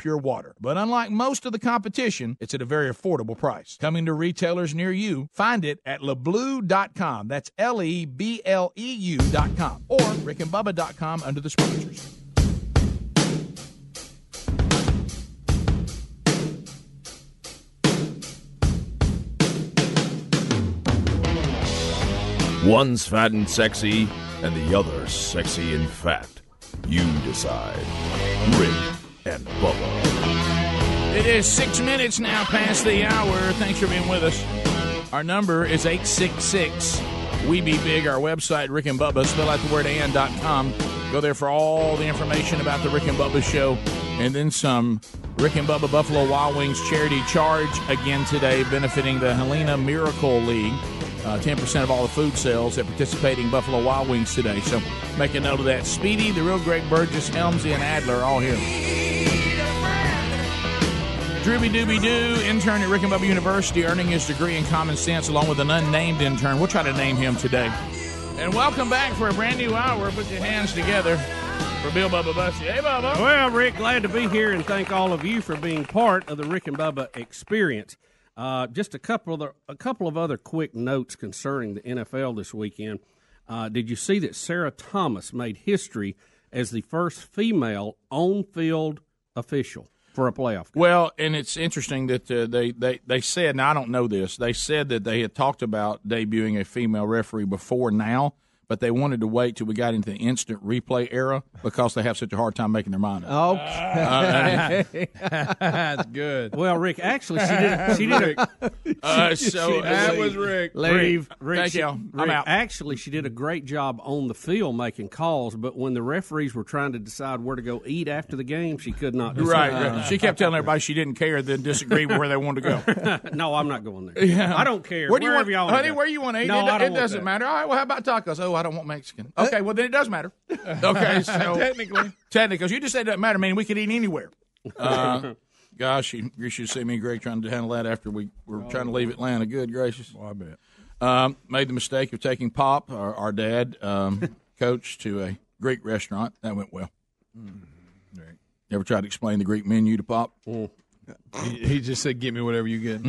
pure water. But unlike most of the competition, it's at a very affordable price. Coming to retailers near you, find it at lebleu.com. That's L E B L E U.com or rickandbubba.com under the sponsors. One's fat and sexy, and the other sexy and fat. You decide. Rick and Bubba. It is six minutes now past the hour. Thanks for being with us. Our number is 866 We Be Big. Our website, Rick and Bubba, spell out the word and.com. Go there for all the information about the Rick and Bubba show and then some. Rick and Bubba Buffalo Wild Wings charity charge again today, benefiting the Helena Miracle League. Uh, 10% of all the food sales at participating Buffalo Wild Wings today. So make a note of that. Speedy, the real Greg Burgess, Helmsy, and Adler are all here. Drooby Dooby Doo, intern at Rick and Bubba University, earning his degree in common sense along with an unnamed intern. We'll try to name him today. And welcome back for a brand new hour. Put your hands together for Bill Bubba Bussey. Hey, Bubba. Well, Rick, glad to be here and thank all of you for being part of the Rick and Bubba experience. Uh, just a couple of the, a couple of other quick notes concerning the NFL this weekend. Uh, did you see that Sarah Thomas made history as the first female on-field official for a playoff? Game? Well, and it's interesting that uh, they, they, they said, and I don't know this, they said that they had talked about debuting a female referee before now, but they wanted to wait till we got into the instant replay era because they have such a hard time making their mind up. Okay, that's good. Well, Rick, actually, she did. She did. A, Uh, so That was Rick. Rick, Rick, Thank she- you. I'm Rick, out. Actually, she did a great job on the field making calls, but when the referees were trying to decide where to go eat after the game, she could not. Decide. Right, right. She kept telling everybody she didn't care, then disagreed with where they wanted to go. no, I'm not going there. Yeah. I don't care. Where do you Wherever want, y'all wanna honey? go. Where you want to eat? No, it I don't it want doesn't that. matter. All right. Well, how about tacos? Oh, I don't want Mexican. Okay. Well, then it does matter. Okay. So Technically. technically, you just said it doesn't matter. I mean, we could eat anywhere. Uh, gosh, you, you should see me, and Greg, trying to handle that after we were trying to leave Atlanta. Good gracious. I bet. Um, made the mistake of taking Pop, our, our dad, um, coach, to a Greek restaurant. That went well. Ever tried to explain the Greek menu to Pop? He, he just said, "Give me whatever you get."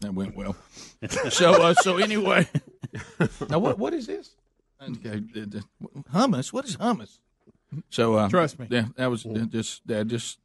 That went well. so, uh, so anyway, now what what is this? Okay, hummus. What is hummus? So, uh, Trust me. Yeah, that was just Dad. Just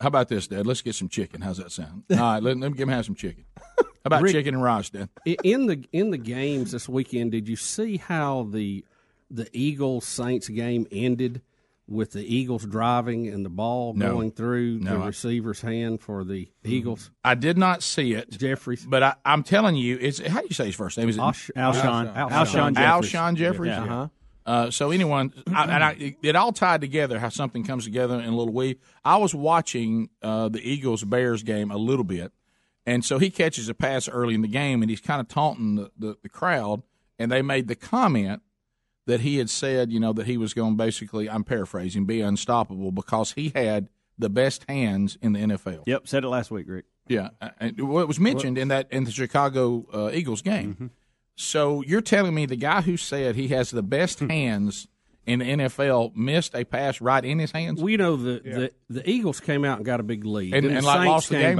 how about this, Dad? Let's get some chicken. How's that sound? All right, let, let me give him have some chicken. How about Rick- chicken and rice, Dad? In the in the games this weekend, did you see how the the Eagles Saints game ended with the Eagles driving and the ball No. going through No, the I- receiver's hand for the Eagles? I did not see it, Jeffries. but I, I'm telling you, it's how do you say his first name? Is it Alsh- Alshon. Alshon. Alshon Jeffries. Alshon Jeffries? Yeah. Uh-huh. Uh, so anyone, I, and I, it, it all tied together. How something comes together in a little weave. I was watching uh, the Eagles Bears game a little bit, and so he catches a pass early in the game, and he's kind of taunting the, the, the crowd, and they made the comment that he had said, you know, that he was going basically, I'm paraphrasing, be unstoppable because he had the best hands in the NFL. Yep, said it last week, Rick. Yeah, uh, and well, it was mentioned in that in the Chicago uh, Eagles game. So you're telling me the guy who said he has the best hands in the NFL missed a pass right in his hands? We know the, the the Eagles came out and got a big lead, And- Then and, the like, Saints lost the came game?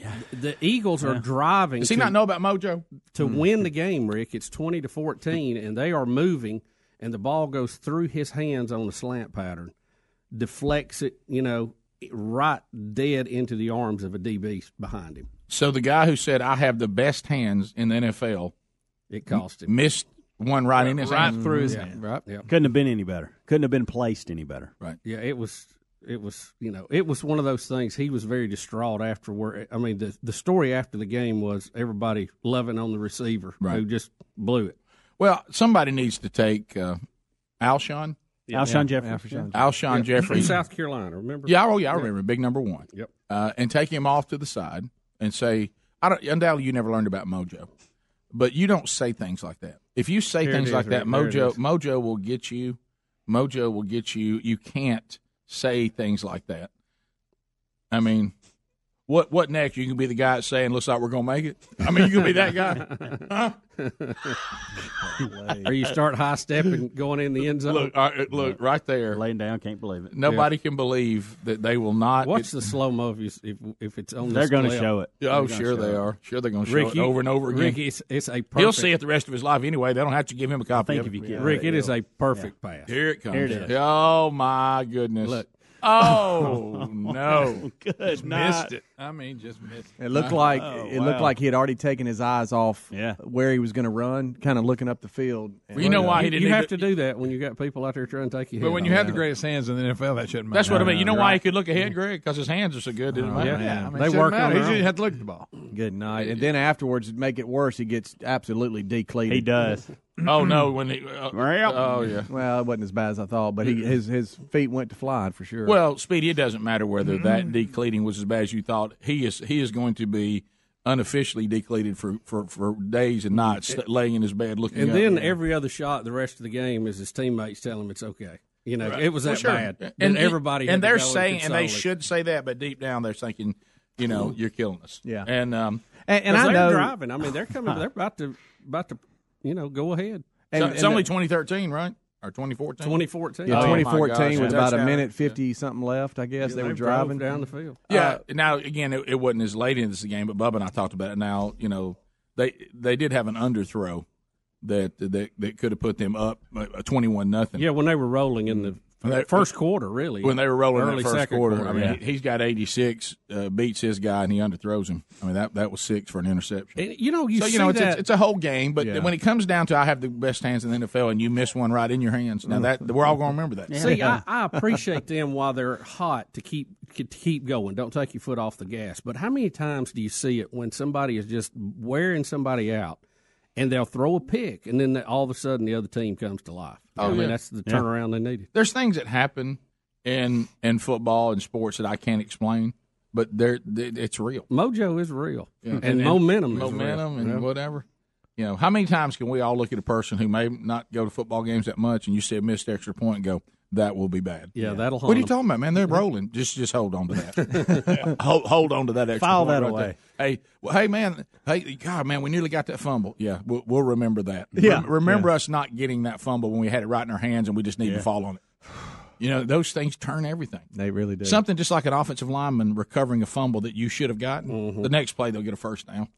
Back. The Eagles are driving. Does he to, not know about Mojo? to hmm. win the game, Rick? It's twenty to fourteen, and they are moving, and the ball goes through his hands on a slant pattern, deflects it, you know, right dead into the arms of a DB behind him. So the guy who said I have the best hands in the NFL It cost him. missed one right in his right hands. through his mm-hmm. Yeah. hand. Right. Yeah, Couldn't have been any better. Couldn't have been placed any better. Right. Yeah. It was. It was, you know, it was one of those things. He was very distraught after where. I mean, the the story after the game was everybody loving on the receiver who just blew it. Well, somebody needs to take uh, Alshon, Alshon Jeffries. Alshon. Alshon From Jeffries. South Carolina, remember? Yeah, oh yeah, I remember. Big number one. Yep. Uh, and take him off to the side and say, I don't. Undoubtedly, you never learned about Mojo, but you don't say things like that. If you say Here it things is, like that, There Mojo. Mojo will get you. Mojo will get you. You can't say things like that. I mean, What what next? You can be the guy saying, "Looks like we're gonna make it." I mean, you can be that guy. Or you start high stepping, going in the end zone. Look, uh, look right there. Laying down, can't believe it. Nobody can believe that they will not. Watch the slow mo if, if if it's on. They're going going to show it. Oh, They're sure show they it. are. Sure, they're going to show Rick, it over and over again. Rick, it's, it's a perfect, He'll see it the rest of his life anyway. They don't have to give him a copy. think of if it. you get Rick, it is a perfect pass. Here it comes. Here it is. Oh my goodness! Look. Oh no! Good Missed it. I mean, just missed it. It looked like Oh, it looked like he had already taken his eyes off Yeah. where he was going to run, kind of looking up the field. Well, you know why he didn't you have to- to do that when you got people out there trying to take you. But when you have the greatest hands in the NFL, that shouldn't matter. That's what I mean. You know why he could look ahead, Greg? Because his hands are so good. Didn't matter. yeah. Yeah, I mean, They work on matter. their He own. just had to look at the ball. Good night. And then afterwards, to make it worse, he gets absolutely decleated. He does. Oh no! When he. Uh, oh yeah. Well, it wasn't as bad as I thought, but he his his feet went to flying for sure. Well, Speedy, it doesn't matter whether that decleating was as bad as you thought. He is he is going to be unofficially decleated for, for, for days and nights, laying in his bed looking. and up. then every other shot, the rest of the game is his teammates telling him it's okay. You know, it was Well, that sure. bad, and everybody and they're saying, and they console should say that, but deep down they're thinking, you know, you're killing us. Yeah. and um, and, and 'Cause I they're know driving. I mean, they're coming. They're about to about to you know go ahead. and, so, and it's only the- 2013, right, or 2014? 2014. yeah, Oh, 2014 gosh, with about a minute 50 something left. I guess they were driving down the field. Yeah. now again, it, it wasn't as late into the game, but Bubba and I talked about it. Now you know they they did have an underthrow that that that could have put them up uh, twenty-one nothing. Yeah, when they were rolling in the They- first quarter, really. when they were rolling early first second quarter. I mean, yeah. he, he's got eighty-six, uh, beats his guy, and he underthrows him. I mean, that that was six for an interception. And, you know, you so see you know it's, that. it's it's a whole game, but Yeah. when it comes down to I have the best hands in the NFL, and you miss one right in your hands, now that we're all going to remember that. See, I, I appreciate them while they're hot to keep to keep going. Don't take your foot off the gas. But how many times do you see it when somebody is just wearing somebody out, and they'll throw a pick, and then all of a sudden the other team comes to life? Oh, I mean, yeah. that's the turnaround they needed. there's things that happen in in football and sports that I can't explain, but they're, they it's real. Mojo is real, Yeah. and, momentum, is momentum, real. and Yeah. whatever. You know, how many times can we all look at a person who may not go to football games that much, and you see a missed extra point and go, "That will be bad." Yeah, that'll. Hold. What are you haunt 'em. talking about, man? They're mm-hmm. rolling. Just just hold on to that. hold, hold on to that extra File that right away. there. Hey, well, hey, man. Hey, God, man, we nearly got that fumble. Yeah, we'll, we'll remember that. Yeah. Rem- remember us not getting that fumble when we had it right in our hands and we just need to fall on it. You know, those things turn everything. They really do. Something just like an offensive lineman recovering a fumble that you should have gotten. Mm-hmm. The next play, they'll get a first down.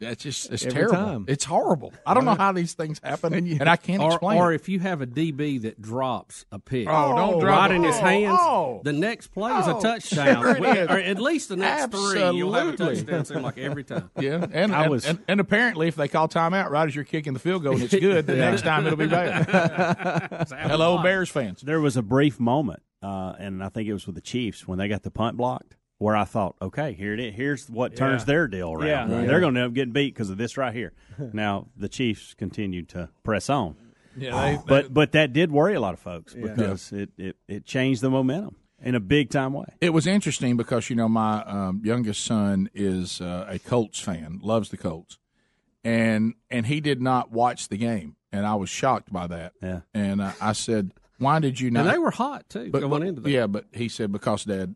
That's just it's Every terrible. time. It's horrible. I don't know how these things happen, and, I can't Or, explain. or it. if you have a DB that drops a pick, Oh, don't drop right it. in his Oh, hands, oh. the next play is a Oh, touchdown, sure it is. or at least the next three, you'll have a touchdown. Seem like every time. Yeah, and, I and, was- and, and apparently, if they call timeout right as you're kicking the field goal and it's good, the next time it'll be bad. Hello, Bears fans. There was a brief moment, uh, and I think it was with the Chiefs when they got the punt blocked, where I thought, okay, here it is. Here's what turns their deal around. Yeah. Right. They're going to end up getting beat because of this right here. now the Chiefs continued to press on, Yeah, they, but but that did worry a lot of folks because it, it it changed the momentum in a big time way. It was interesting because you know my um, youngest son is uh, a Colts fan, loves the Colts, and and he did not watch the game, and I was shocked by that. Yeah. and uh, I said, "Why did you not?" And they were hot too but, going but- into that. Yeah, but he said because Dad,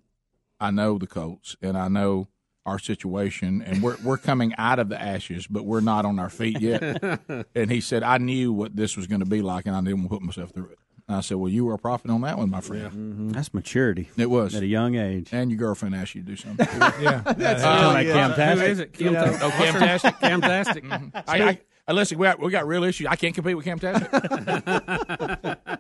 I know the Colts and I know our situation, and we're we're coming out of the ashes, but we're not on our feet yet. and he said I knew what this was going to be like, and I didn't want to put myself through it. And I said, "Well, you were a prophet on that one, my friend. Mm-hmm. That's maturity It was." at a young age. And your girlfriend asked you to do something. yeah. That's, uh, Talking about Who Camtastic? is it? Kim oh, Camtastic. Camtastic. Mm-hmm. I, I, I Uh, listen. We got we got real issues. I can't compete with Camtastic,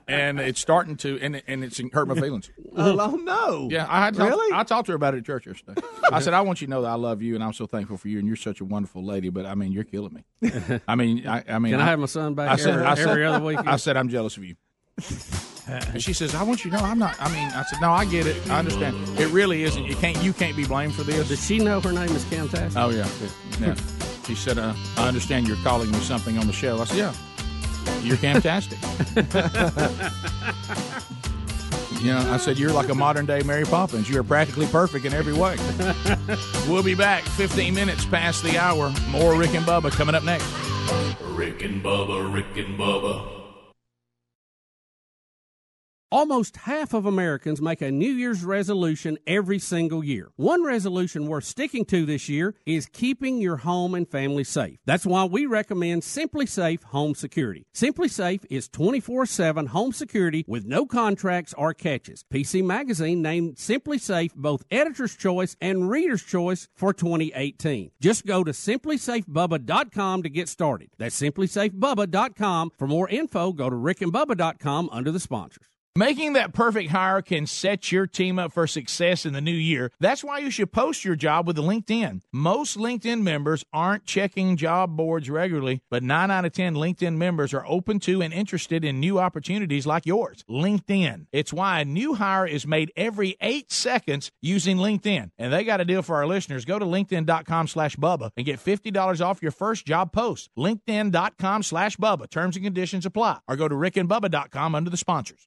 and it's starting to, and and it's hurt my feelings. oh no! Yeah, I had talked, Really? I talked to her about it at church yesterday. I said, I want you to know that I love you and I'm so thankful for you and you're such a wonderful lady. But I mean, you're killing me. I mean, I, I mean, Can I have my son back I said, every, I said, every other week? I said, I'm jealous of you. And she says, I want you to know I'm not. I mean, I said, no, I get it. I understand. It really isn't. You can't. You can't be blamed for this. Does she know her name is Camtastic? Oh yeah, yeah. She said, uh, "I understand you're calling me something on the show." I said, "Yeah, you're fantastic." you know, I said you're like a modern day Mary Poppins. You're practically perfect in every way. we'll be back 15 minutes past the hour. More Rick and Bubba coming up next. Rick and Bubba, Rick and Bubba. Almost half of Americans make a New Year's resolution every single year. One resolution worth sticking to this year is keeping your home and family safe. That's why we recommend SimpliSafe Home Security. SimpliSafe is 24 7 home security with no contracts or catches. PC Magazine named SimpliSafe both Editor's Choice and Reader's Choice for 2018. Just go to simplisafebubba.com to get started. That's simplisafebubba.com. For more info, go to rickandbubba.com under the sponsors. Making that perfect hire can set your team up for success in the new year. That's why you should post your job with LinkedIn. Most LinkedIn members aren't checking job boards regularly, but 9 out of 10 LinkedIn members are open to and interested in new opportunities like yours. LinkedIn. It's why a new hire is made every 8 seconds using LinkedIn. And they got a deal for our listeners. Go to linkedin.com slash Bubba and get $50 off your first job post. LinkedIn.com slash Bubba. Terms and conditions apply. Or go to rickandbubba.com under the sponsors.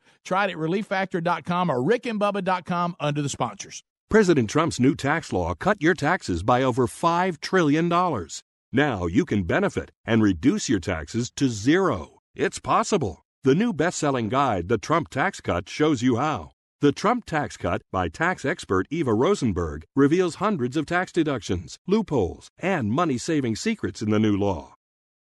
Try it at relieffactor.com or rickandbubba.com under the sponsors. President Trump's new tax law cut your taxes by over $5 trillion. Now you can benefit and reduce your taxes to zero. It's possible. The new best selling guide, The Trump Tax Cut, shows you how. The Trump Tax Cut by tax expert Eva Rosenberg reveals hundreds of tax deductions, loopholes, and money saving secrets in the new law.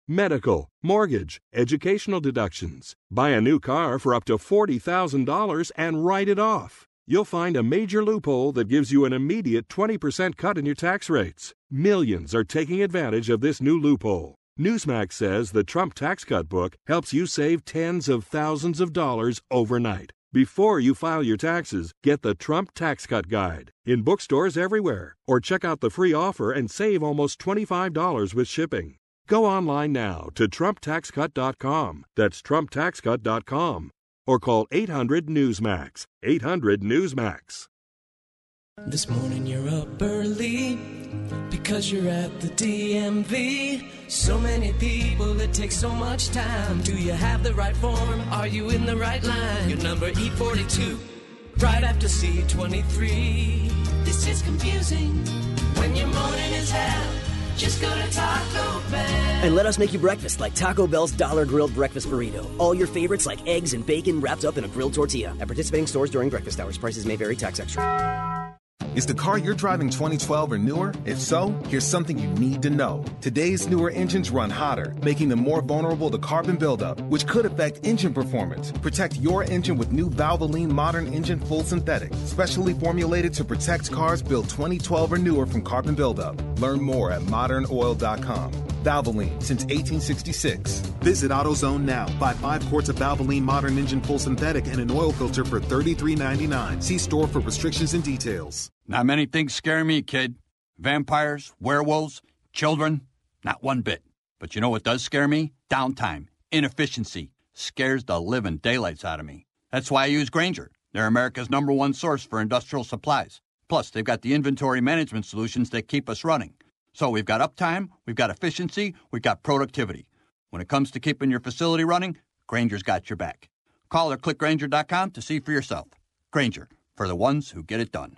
Medical, mortgage, educational deductions. Buy a new car for up to $40,000 and write it off. You'll find a major loophole that gives you an immediate 20% cut in your tax rates. Millions are taking advantage of this new loophole. Newsmax says the Trump Tax Cut book helps you save tens of thousands of dollars overnight. Before you file your taxes, get the Trump Tax Cut Guide in bookstores everywhere, or check out the free offer and save almost $25 with shipping. Go online now to TrumpTaxCut.com. That's TrumpTaxCut.com. Or call 800 Newsmax. 800 Newsmax. This morning you're up early because you're at the DMV. So many people, it takes so much time. Do you have the right form? Are you in the right line? Your number E42, right after C23. This is confusing when your morning is hell. Just go to Taco Bell. And let us make you breakfast like Taco Bell's Dollar Grilled Breakfast Burrito. All your favorites like eggs and bacon wrapped up in a grilled tortilla. At participating stores during breakfast hours, prices may vary, tax extra. Is the car you're driving 2012 or newer? If so, here's something you need to know. Today's newer engines run hotter, making them more vulnerable to carbon buildup, which could affect engine performance. Protect your engine with new Valvoline Modern Engine Full Synthetic, specially formulated to protect cars built 2012 or newer from carbon buildup. Learn more at modernoil.com. Valvoline since 1866. Visit AutoZone now. Buy five quarts of Valvoline Modern Engine Full Synthetic and an oil filter for $33.99. See store for restrictions and details. Not many things scare me, kid. Vampires, werewolves, children, not one bit. But you know what does scare me? Downtime, inefficiency, scares the living daylights out of me. That's why I use Grainger. They're America's number one source for industrial supplies. Plus, they've got the inventory management solutions that keep us running. So we've got uptime, we've got efficiency, we've got productivity. When it comes to keeping your facility running, Grainger's got your back. Call or click Grainger.com to see for yourself. Grainger, for the ones who get it done.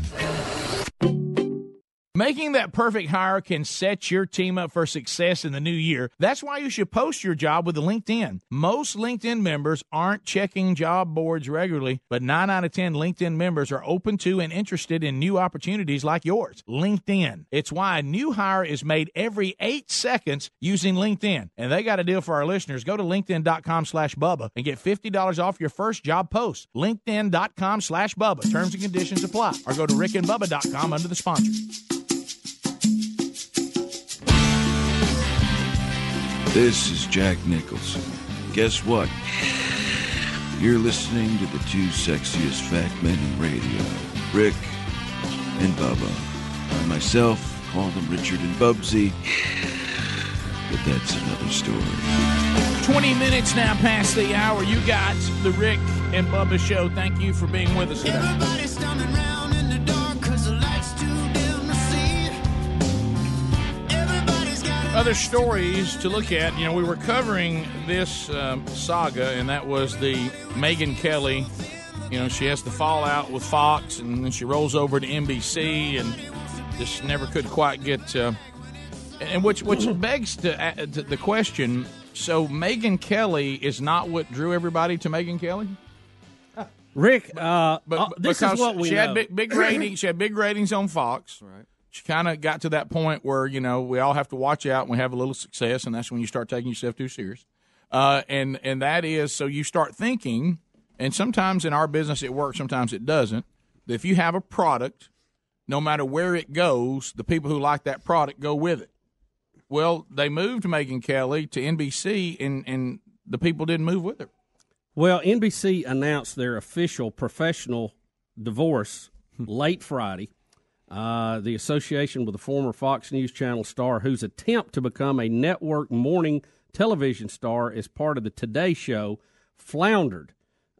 Making that perfect hire can set your team up for success in the new year. That's why you should post your job with LinkedIn. Most LinkedIn members aren't checking job boards regularly, but 9 out of 10 LinkedIn members are open to and interested in new opportunities like yours. LinkedIn. It's why a new hire is made every 8 seconds using LinkedIn. And they got a deal for our listeners. Go to linkedin.com slash Bubba and get $50 off your first job post. LinkedIn.com slash Bubba. Terms and conditions apply. Or go to rickandbubba.com under the sponsor. This is Jack Nicholson. Guess what? You're listening to the two sexiest fat men in radio, Rick and Bubba. I myself call them Richard and Bubsy, but that's another story. 20 minutes now past the hour. You got the Rick and Bubba show. Thank you for being with us today. Other stories to look at. You know, we were covering this um, saga, and that was the Megyn Kelly. You know, she has the fallout with Fox, and then she rolls over to NBC, and just never could quite get. Uh, and which which begs to, uh, to the question: So Megyn Kelly is not what drew everybody to Megyn Kelly? Rick, uh, But, uh, this is what we she know. had big, big ratings. She had big ratings on Fox. Right. She kind of got to that point where you know we all have to watch out and we have a little success, and that's when you start taking yourself too serious. Uh, and and that is so you start thinking, and sometimes in our business it works, sometimes it doesn't. That if you have a product, no matter where it goes, the people who like that product go with it. Well, they moved Megyn Kelly to NBC, and and the people didn't move with her. Well, NBC announced their official professional divorce late Friday. Uh, the association with the former Fox News Channel star, whose attempt to become a network morning television star as part of the Today Show, floundered.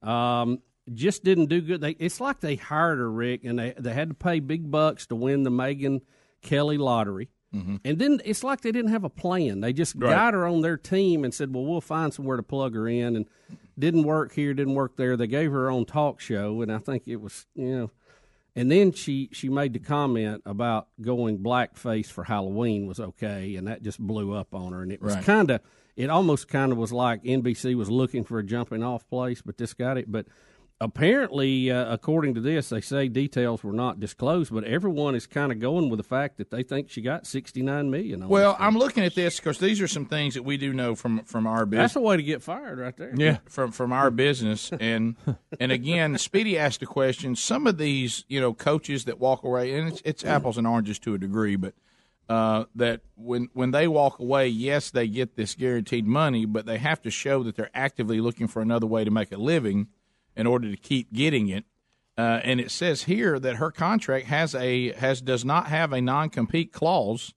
Um, just didn't do good. They, it's like they hired her, Rick, and they they had to pay big bucks to win the Megyn Kelly lottery. And then it's like they didn't have a plan. They just Right. got her on their team and said, "Well, we'll find somewhere to plug her in." And didn't work here, didn't work there. They gave her her own talk show, and I think it was you know. And then she she made the comment about going blackface for Halloween was okay, and that just blew up on her. And it was Right. kind of it almost kind of was like NBC was looking for a jumping off place, but this got it. But apparently, uh, according to this, they say details were not disclosed, but everyone is kind of going with the fact that they think she got sixty nine million. On Well. I'm looking at this because these are some things that we do know from from our business. that's a way to get fired right there. Yeah, from from our business, and and again, Speedy asked a question. Some of these, you know, coaches that walk away, and it's, it's apples and oranges to a degree, but uh, that when when they walk away, yes, they get this guaranteed money, but they have to show that they're actively looking for another way to make a living in order to keep getting it. Uh, and it says here that her contract has a has does not have a non compete clause,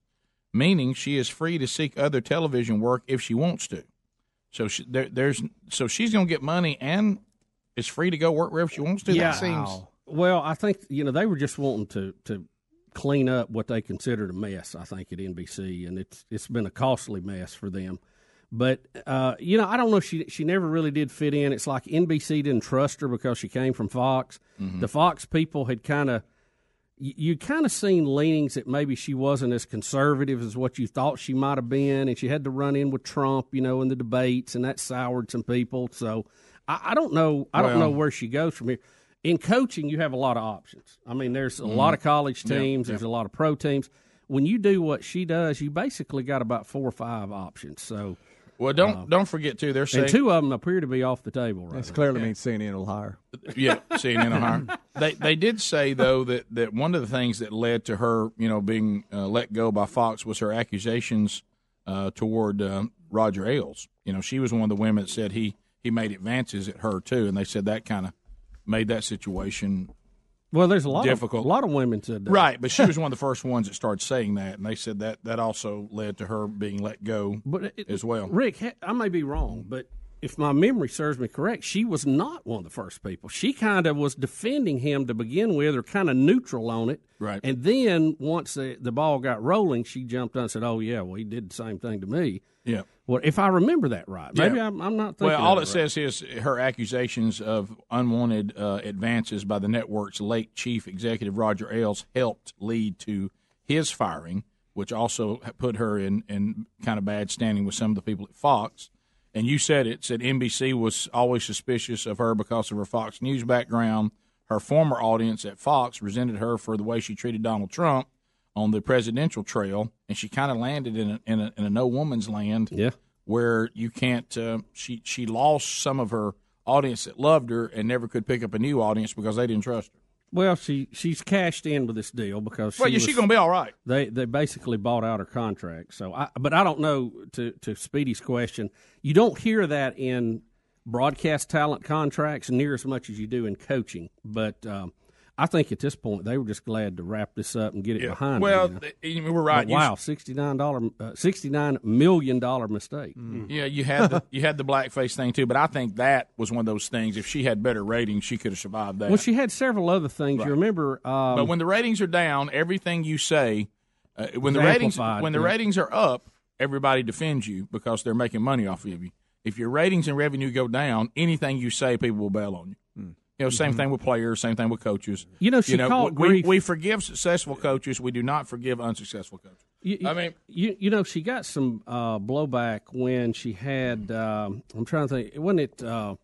meaning she is free to seek other television work if she wants to. So she, there, there's so she's going to get money and is free to go work wherever she wants to. Yeah. That seems Well, I think you know they were just wanting to to clean up what they considered a mess. I think at NBC, and it's it's been a costly mess for them. But uh, you know, I don't know. She she never really did fit in. It's like NBC didn't trust her because she came from Fox. The Fox people had kind of you, kind of seen leanings that maybe she wasn't as conservative as what you thought she might have been, and she had to run in with Trump, you know, in the debates, and that soured some people. So I, I don't know. I don't know where she goes from here. In coaching, you have a lot of options. I mean, there's a lot of college Yeah, teams. There's a lot of pro teams. When you do what she does, you basically got about four or five options. So, well. Don't don't forget too. They're saying and two of them appear to be off the table right This now. clearly means CNN will hire. yeah, CNN will hire. They they did say though that, that one of the things that led to her, you know, being uh, let go by Fox was her accusations uh, toward um, Roger Ailes. You know, she was one of the women that said he he made advances at her too, and they said that kind of made that situation Well, there's a lot difficult. Of, a lot of women said that. right. But she was one of the first ones that started saying that, and they said that that also led to her being let go But it, as well. Rick, I may be wrong, but if my memory serves me correct, she was not one of the first people. She kind of was defending him to begin with, or kind of neutral on it. Right. And then once the, the ball got rolling, she jumped on and said, "Oh yeah, well he did the same thing to me." Yeah. Well, if I remember that right, maybe Yeah. I'm, I'm not thinking. Well, all it right. says is her accusations of unwanted uh, advances by the network's late chief executive Roger Ailes helped lead to his firing, which also put her in, in kind of bad standing with some of the people at Fox. And you said it, said NBC was always suspicious of her because of her Fox News background. Her former audience at Fox resented her for the way she treated Donald Trump on the presidential trail, and she kind of landed in a, in a, in a no woman's land yeah. where you can't. Uh, she she lost some of her audience that loved her and never could pick up a new audience because they didn't trust her. Well, she she's cashed in with this deal because Well, she yeah, she's gonna be all right. They they basically bought out her contract. So, I, but I don't know. To to Speedy's question, you don't hear that in broadcast talent contracts near as much as you do in coaching. But um, I think at this point they were just glad to wrap this up and get it Yeah. behind. Well, them, you know? th- you were right. But wow, sixty nine dollar, uh, sixty nine million dollar mistake. Yeah, you had the, you had the blackface thing too, but I think that was one of those things. If she had better ratings, she could have survived that. Well, she had several other things. You remember? Um, but when the ratings are down, everything you say, uh, when the ratings when the yeah. ratings are up, everybody defends you because they're making money off of you. If your ratings and revenue go down, anything you say, people will bail on you. You know, same thing with players, same thing with coaches. Mm-hmm. You know, she caught we, grief- we forgive successful coaches. We do not forgive unsuccessful coaches. You, you- I mean, you you know, she got some uh, blowback when she had. Um, I'm trying to think. Wasn't it? Uh,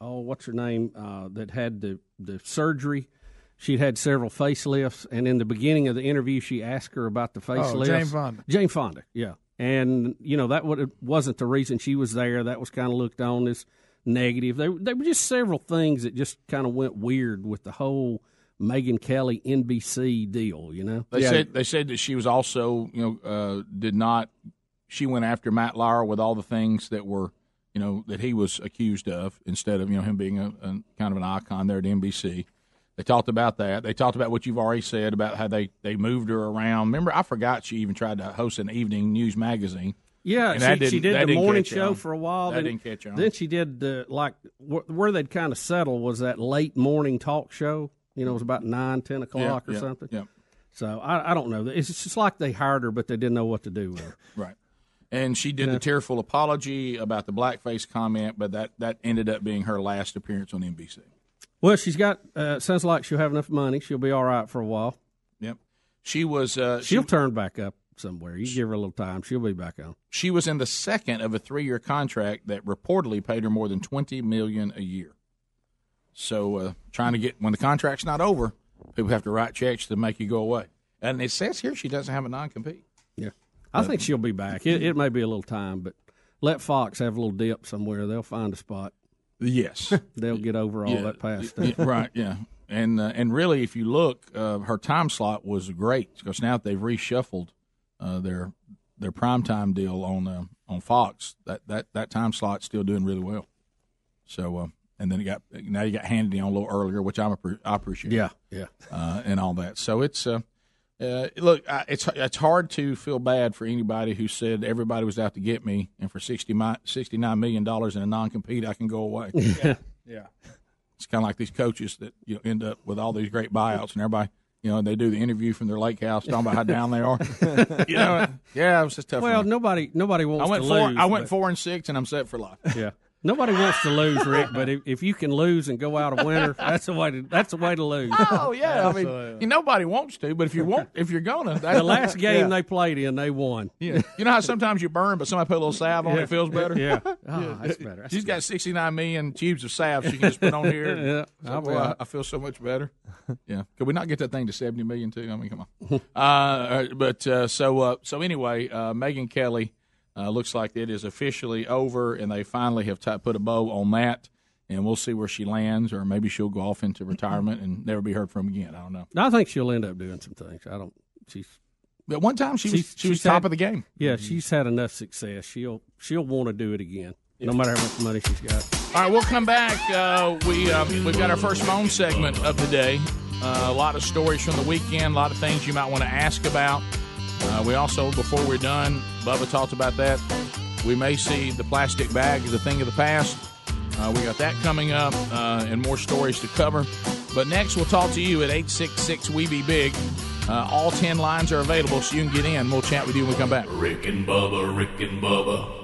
oh, what's her name? Uh, that had the the surgery. She'd had several facelifts, and in the beginning of the interview, she asked her about the facelifts. Jane Fonda. Jane Fonda, yeah. And you know that wasn't the reason she was there. That was kind of looked on as negative. There, there were just several things that just kind of went weird with the whole Megyn Kelly NBC deal. You know, They said they said that she was also you know uh, did not she went after Matt Lauer with all the things that were you know that he was accused of instead of you know him being a, a kind of an icon there at NBC. They talked about that. They talked about what you've already said about how they they moved her around. Remember, I forgot she even tried to host an evening news magazine. Yeah, And she, she did the morning show on. for a while. That then, didn't catch on. Then she did the like wh- where they'd kind of settle was that late morning talk show. You know, it was about nine, ten o'clock or yeah, something. yeah. So I, I don't know. It's just like they hired her, but they didn't know what to do with her. Right. And she did the tearful apology about the blackface comment, but that, that ended up being her last appearance on NBC. Well, she's got. Uh, sounds like she'll have enough money. She'll be all right for a while. Yep. She was. Uh, she, She'll turn back up somewhere. You give her a little time. She'll be back on. she was in the second of a three-year contract that reportedly paid her more than twenty million a year. So, uh, trying to get when the contract's not over, people have to write checks to make you go away. And it says here she doesn't have a non-compete. Yeah, I think she'll be back. It, it may be a little time, but let Fox have a little dip somewhere. They'll find a spot. Yes, they'll get over all Yeah, that past yeah, stuff. right? Yeah, and uh, and really, if you look, uh, her time slot was great because now they've reshuffled uh, their their primetime deal on uh, on Fox, that, that that time slot's still doing really well. So, uh, and then you got now you got Hannity on a little earlier, which I'm appre- I appreciate. Yeah, yeah. uh, and all that. So it's uh, uh, look, I, it's it's hard to feel bad for anybody who said everybody was out to get me, and for 60 mi- 69 million dollars in a non compete, I can go away. Yeah. yeah. It's kind of like these coaches that you know, end up with all these great buyouts, and everybody, you know, they do the interview from their lake house talking about how down they are. you know, yeah, it was just tough. Well, run. nobody nobody wants I went to four. lose. I went but- four and six, and I'm set for life. Yeah. Nobody wants to lose, Rick, but if, if you can lose and go out a winner, that's the way to that's the way to lose. Oh yeah, I mean, you, nobody wants to, but if you want, if you're gonna, that's the last game Yeah. they played in, they won. Yeah. You know how sometimes you burn, but somebody put a little salve on it, it feels better? Yeah. Oh, that's better. That's She's got 69 million tubes of salve she can just put on here. Yeah. So, I'll boy, buy I. I feel so much better. Yeah. Could we not get that thing to 70 million too? I mean, come on. uh, but uh, so uh, so anyway, uh, Megyn Kelly uh, looks like it is officially over, and they finally have t- put a bow on that. And we'll see where she lands, or maybe she'll go off into retirement and never be heard from again. I don't know. I think she'll end up doing some things. I don't. She's. But one time she was she was top had- of the game. Yeah, she's had enough success. She'll she'll want to do it again, no matter how much money she's got. All right, we'll come back. Uh, we uh, we've got our first phone segment of the day. Uh, a lot of stories from the weekend, a lot of things you might want to ask about. Uh, we also, before we're done, Bubba talked about that. We may see the plastic bag as a thing of the past. Uh, we got that coming up uh, and more stories to cover. But next, we'll talk to you at 866 We Be Big. Uh, all 10 lines are available, so you can get in. We'll chat with you when we come back. Rick and Bubba, Rick and Bubba.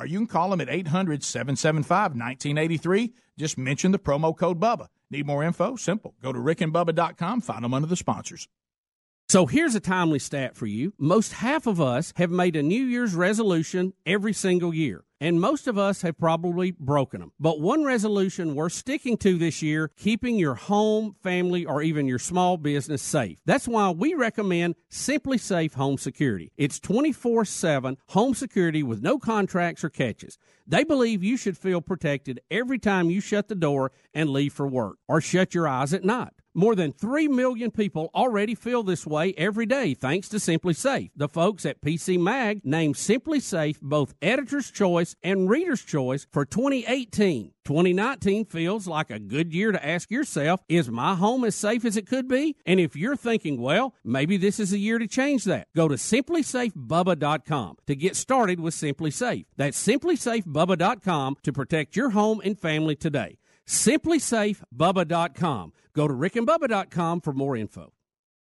Or you can call them at 800 775 1983. Just mention the promo code BUBBA. Need more info? Simple. Go to rickandbubba.com, find them under the sponsors. So here's a timely stat for you. Most half of us have made a New Year's resolution every single year. And most of us have probably broken them. But one resolution we're sticking to this year, keeping your home, family, or even your small business safe. That's why we recommend SimpliSafe Home Security. It's 24 7 home security with no contracts or catches. They believe you should feel protected every time you shut the door and leave for work or shut your eyes at night. More than 3 million people already feel this way every day thanks to SimpliSafe. The folks at PC Mag named SimpliSafe both Editor's Choice and Reader's Choice for 2018. 2019 feels like a good year to ask yourself, is my home as safe as it could be? And if you're thinking, well, maybe this is a year to change that, go to simplisafebubba.com to get started with SimpliSafe. That's simplisafebubba.com to protect your home and family today. SimpliSafeBubba.com. Go to rickandbubba.com for more info.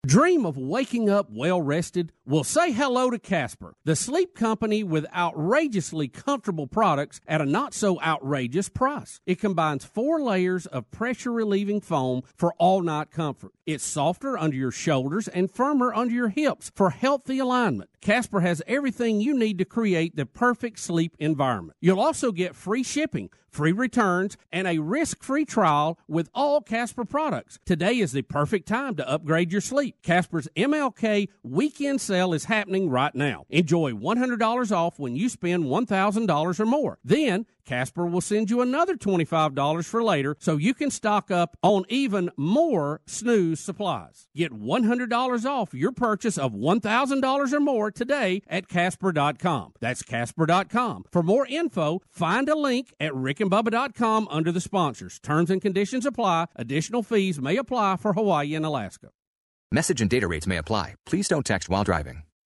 Dream of waking up well rested? Well, say hello to Casper, the sleep company with outrageously comfortable products at a not so outrageous price. It combines four layers of pressure relieving foam for all night comfort. It's softer under your shoulders and firmer under your hips for healthy alignment. Casper has everything you need to create the perfect sleep environment. You'll also get free shipping, free returns, and a risk free trial with all Casper products. Today is the perfect time to upgrade your sleep. Casper's MLK weekend sale is happening right now. Enjoy $100 off when you spend $1,000 or more. Then, Casper will send you another $25 for later so you can stock up on even more snooze supplies. Get $100 off your purchase of $1,000 or more today at Casper.com. That's Casper.com. For more info, find a link at rickandbubba.com under the sponsors. Terms and conditions apply. Additional fees may apply for Hawaii and Alaska. Message and data rates may apply. Please don't text while driving.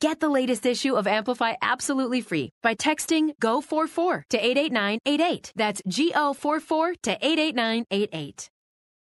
Get the latest issue of Amplify absolutely free by texting GO44 to 88988. That's GO44 to 88988.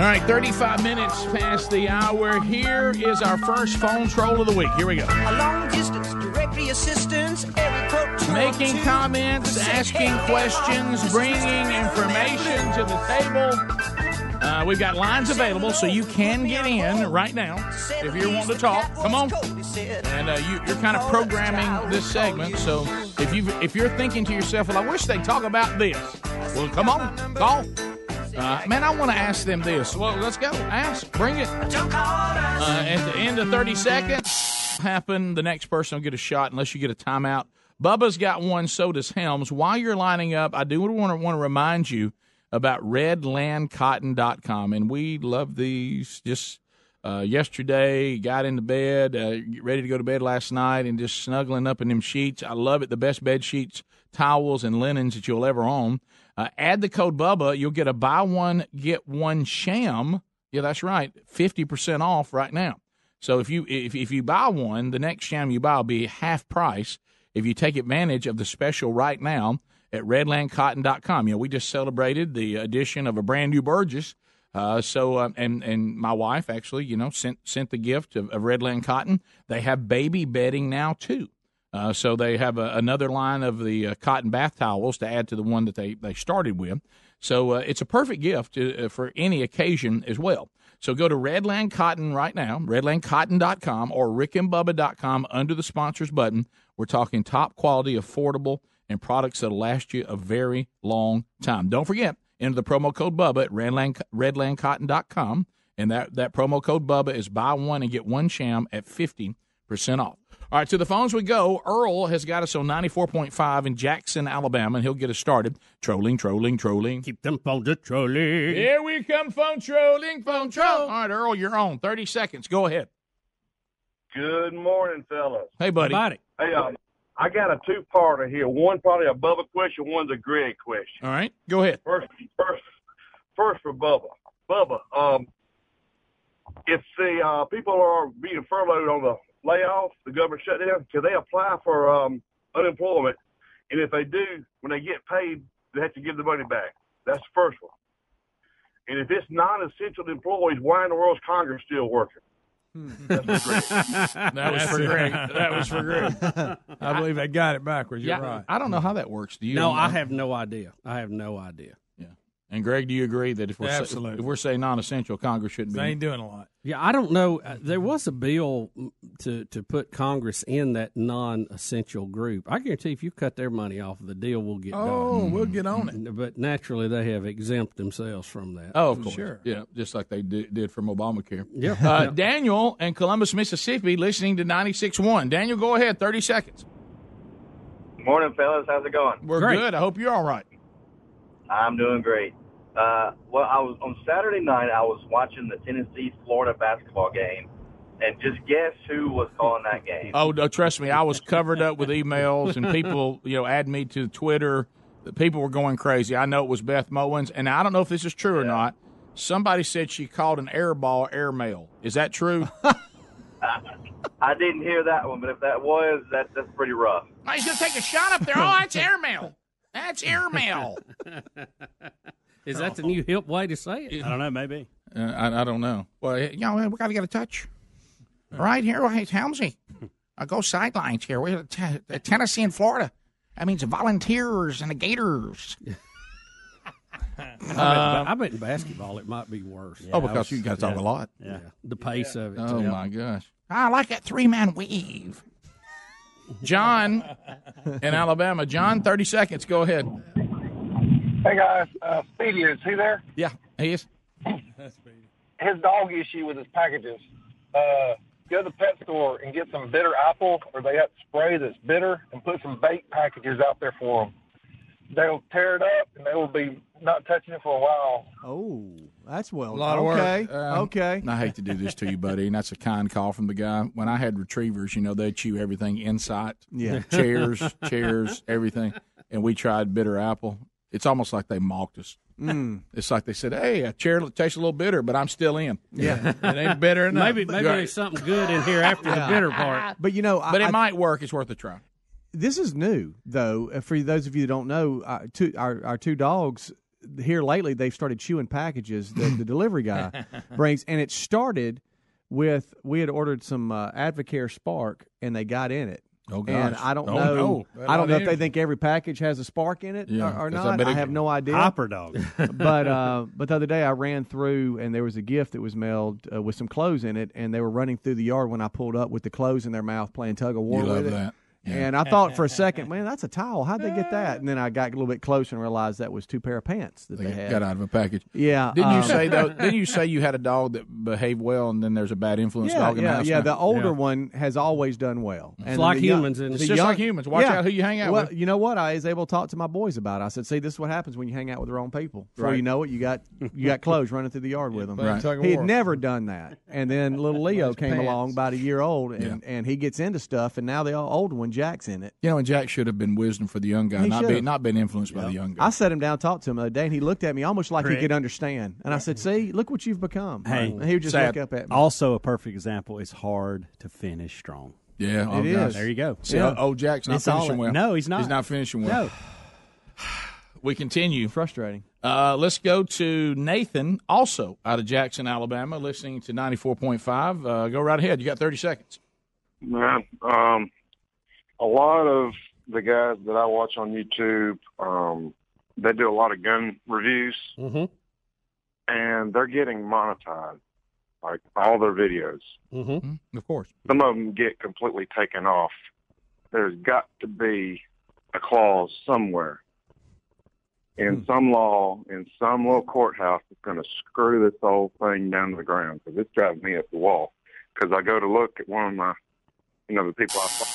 All right, 35 minutes past the hour. Here is our first phone troll of the week. Here we go. A long distance directory assistance, Making comments, asking questions, bringing information to the table. Uh, we've got lines available, so you can get in right now if you're wanting to talk. Come on, and uh, you, you're kind of programming this segment. So if you if you're thinking to yourself, "Well, I wish they'd talk about this," well, come on, call. Uh, man, I want to ask them this. Well, let's go. Ask. Bring it. Uh, at the end of 30 seconds, happen. The next person will get a shot unless you get a timeout. Bubba's got one, so does Helms. While you're lining up, I do want to want to remind you about redlandcotton.com. And we love these. Just uh, yesterday, got into bed, uh, ready to go to bed last night, and just snuggling up in them sheets. I love it. The best bed sheets, towels, and linens that you'll ever own. Uh, add the code Bubba, you'll get a buy one get one sham. Yeah, that's right, fifty percent off right now. So if you if if you buy one, the next sham you buy will be half price. If you take advantage of the special right now at RedlandCotton.com, you know we just celebrated the addition of a brand new Burgess. Uh, so uh, and and my wife actually, you know, sent sent the gift of, of Redland Cotton. They have baby bedding now too. Uh, so they have a, another line of the uh, cotton bath towels to add to the one that they, they started with. So uh, it's a perfect gift uh, for any occasion as well. So go to Redland Cotton right now, redlandcotton.com or rickandbubba.com under the sponsors button. We're talking top quality, affordable, and products that'll last you a very long time. Don't forget, enter the promo code Bubba at redland, redlandcotton.com. And that, that promo code Bubba is buy one and get one sham at 50% off. All right, to the phones we go. Earl has got us on 94.5 in Jackson, Alabama, and he'll get us started. Trolling, trolling, trolling. Keep them phones a trolling. Here we come, phone trolling, phone troll. All right, Earl, you're on. 30 seconds. Go ahead. Good morning, fellas. Hey, buddy. Hey, um, I got a two-parter here. One probably a Bubba question, one's a Greg question. All right, go ahead. First, first, first for Bubba. Bubba, um, if the uh, people are being furloughed on the layoff, the government shutdown, can they apply for um, unemployment? And if they do, when they get paid, they have to give the money back. That's the first one. And if it's non-essential employees, why in the world is Congress still working? Hmm. That was for Greg. That was for Greg. I believe I got it backwards. You're Yeah, right. I don't know how that works. Do you? No, I have no idea. I have no idea. And Greg, do you agree that if we're say, if we're saying non-essential, Congress shouldn't be? They ain't doing a lot. Yeah, I don't know. Uh, There was a bill to to put Congress in that non-essential group. I guarantee if you cut their money off, the deal will get Oh, done. we'll get on it. But naturally, they have exempt themselves from that. Oh, of course. Yeah, just like they did, did from Obamacare. Yeah. Uh, Yeah. Daniel in Columbus, Mississippi, listening to 96.1. Daniel, go ahead. 30 seconds. Morning, fellas. How's it going? We're good. I hope you're all right. I'm doing great. Uh, well, I was on Saturday night. I was watching the Tennessee Florida basketball game, and just guess who was calling that game? Oh, no, trust me, I was covered up with emails and people, you know, add me to Twitter. The people were going crazy. I know it was Beth Mowins, and I don't know if this is true or not. Somebody said she called an air ball airmail. Is that true? I didn't hear that one, but if that was, that that's pretty rough. Oh, he's going to take a shot up there. Oh, that's airmail. That's airmail. Is that the new hip way to say it? I don't know. Maybe. Uh, I, I don't know. Well, you know, we got to get a touch. Right here, hey, Helmsy. I go sidelines here. We're at t- Tennessee and Florida. That means Volunteers and the Gators. I, bet, I bet in basketball it might be worse. oh, because you guys talk a lot. Yeah, the pace of it. Oh too. my gosh! I like that three man weave. John in Alabama. John, thirty seconds. Go ahead. Hey guys, uh, Speedy, is he there? Yeah, he is. His dog issue with his packages. Uh, go to the pet store and get some bitter apple, or they got spray that's bitter, and put some bait packages out there for them. They'll tear it up, and they will be not touching it for a while. Oh, that's well. A lot of okay. work. Um, okay. I hate to do this to you, buddy, and that's a kind call from the guy. When I had retrievers, you know, they chew everything inside. Yeah. chairs, chairs, everything. And we tried bitter apple. It's almost like they mocked us. Mm. It's like they said, "Hey, a chair tastes a little bitter, but I'm still in." Yeah. it ain't bitter enough. Maybe maybe Right. there's something good in here after the bitter part. But you know, I, But it I- might work. It's worth a try. This is new, though. Uh, For those of you that don't know, uh, two, our our two dogs here lately they've started chewing packages that the delivery guy brings, and it started with we had ordered some uh, Advocare Spark, and they got in it. Oh, And. I don't Oh, know. no. I don't know if they think every package has a spark in it Yeah, or, or 'cause I not. bet I, have no idea. Hopper dog. but uh, but the other day I ran through and there was a gift that was mailed uh, with some clothes in it, and they were running through the yard when I pulled up with the clothes in their mouth playing tug of war You love with it. that. And I thought for a second, man, that's a towel. How'd they get that? And then I got a little bit closer and realized that was two pair of pants that they, They had. got out of a package. Yeah, Didn't you um, say though? Didn't you say you had a dog that behaved well, and then there's a bad influence Yeah, dog in yeah, the house? yeah. now? The older one has always done well. It's like the humans, the It's just like humans. Watch out who you hang out well, with. you know what? I was able to talk to my boys about. it. I said, "See, this is what happens when you hang out with the wrong people. Before Right. you know it, you got you got clothes running through the yard with them. of He had never done that, and then little Leo came pants. along about a year old, and, and he gets into stuff, and now the old one Jack's in it. You know, and Jack should have been wisdom for the young guy, He not should've. be, not been influenced by the young guy. I sat him down, talked to him the other day, and he looked at me almost like Prick. he could understand. And I said, "See, look what you've become." Hey, and he would just sad. look up at me. Also, a perfect example. It's hard to finish strong. yeah, oh, It gosh. is. There you go. See, Yeah. old Jack's not It's finishing well. no, he's not. He's not finishing well. No. We continue. Frustrating. Uh, let's go to Nathan, also out of Jackson, Alabama, listening to 94.5. Uh, go right ahead. You got 30 seconds. Man, um, a lot of the guys that I watch on YouTube, um, they do a lot of gun reviews, Mm-hmm. and they're getting monetized, like all their videos. Mm-hmm. Of course. Some of them get completely taken off. There's got to be a clause somewhere in some law, in some little courthouse that's going to screw this whole thing down to the ground because it's driving me up the wall. Because I go to look at one of my, you know, the people I follow.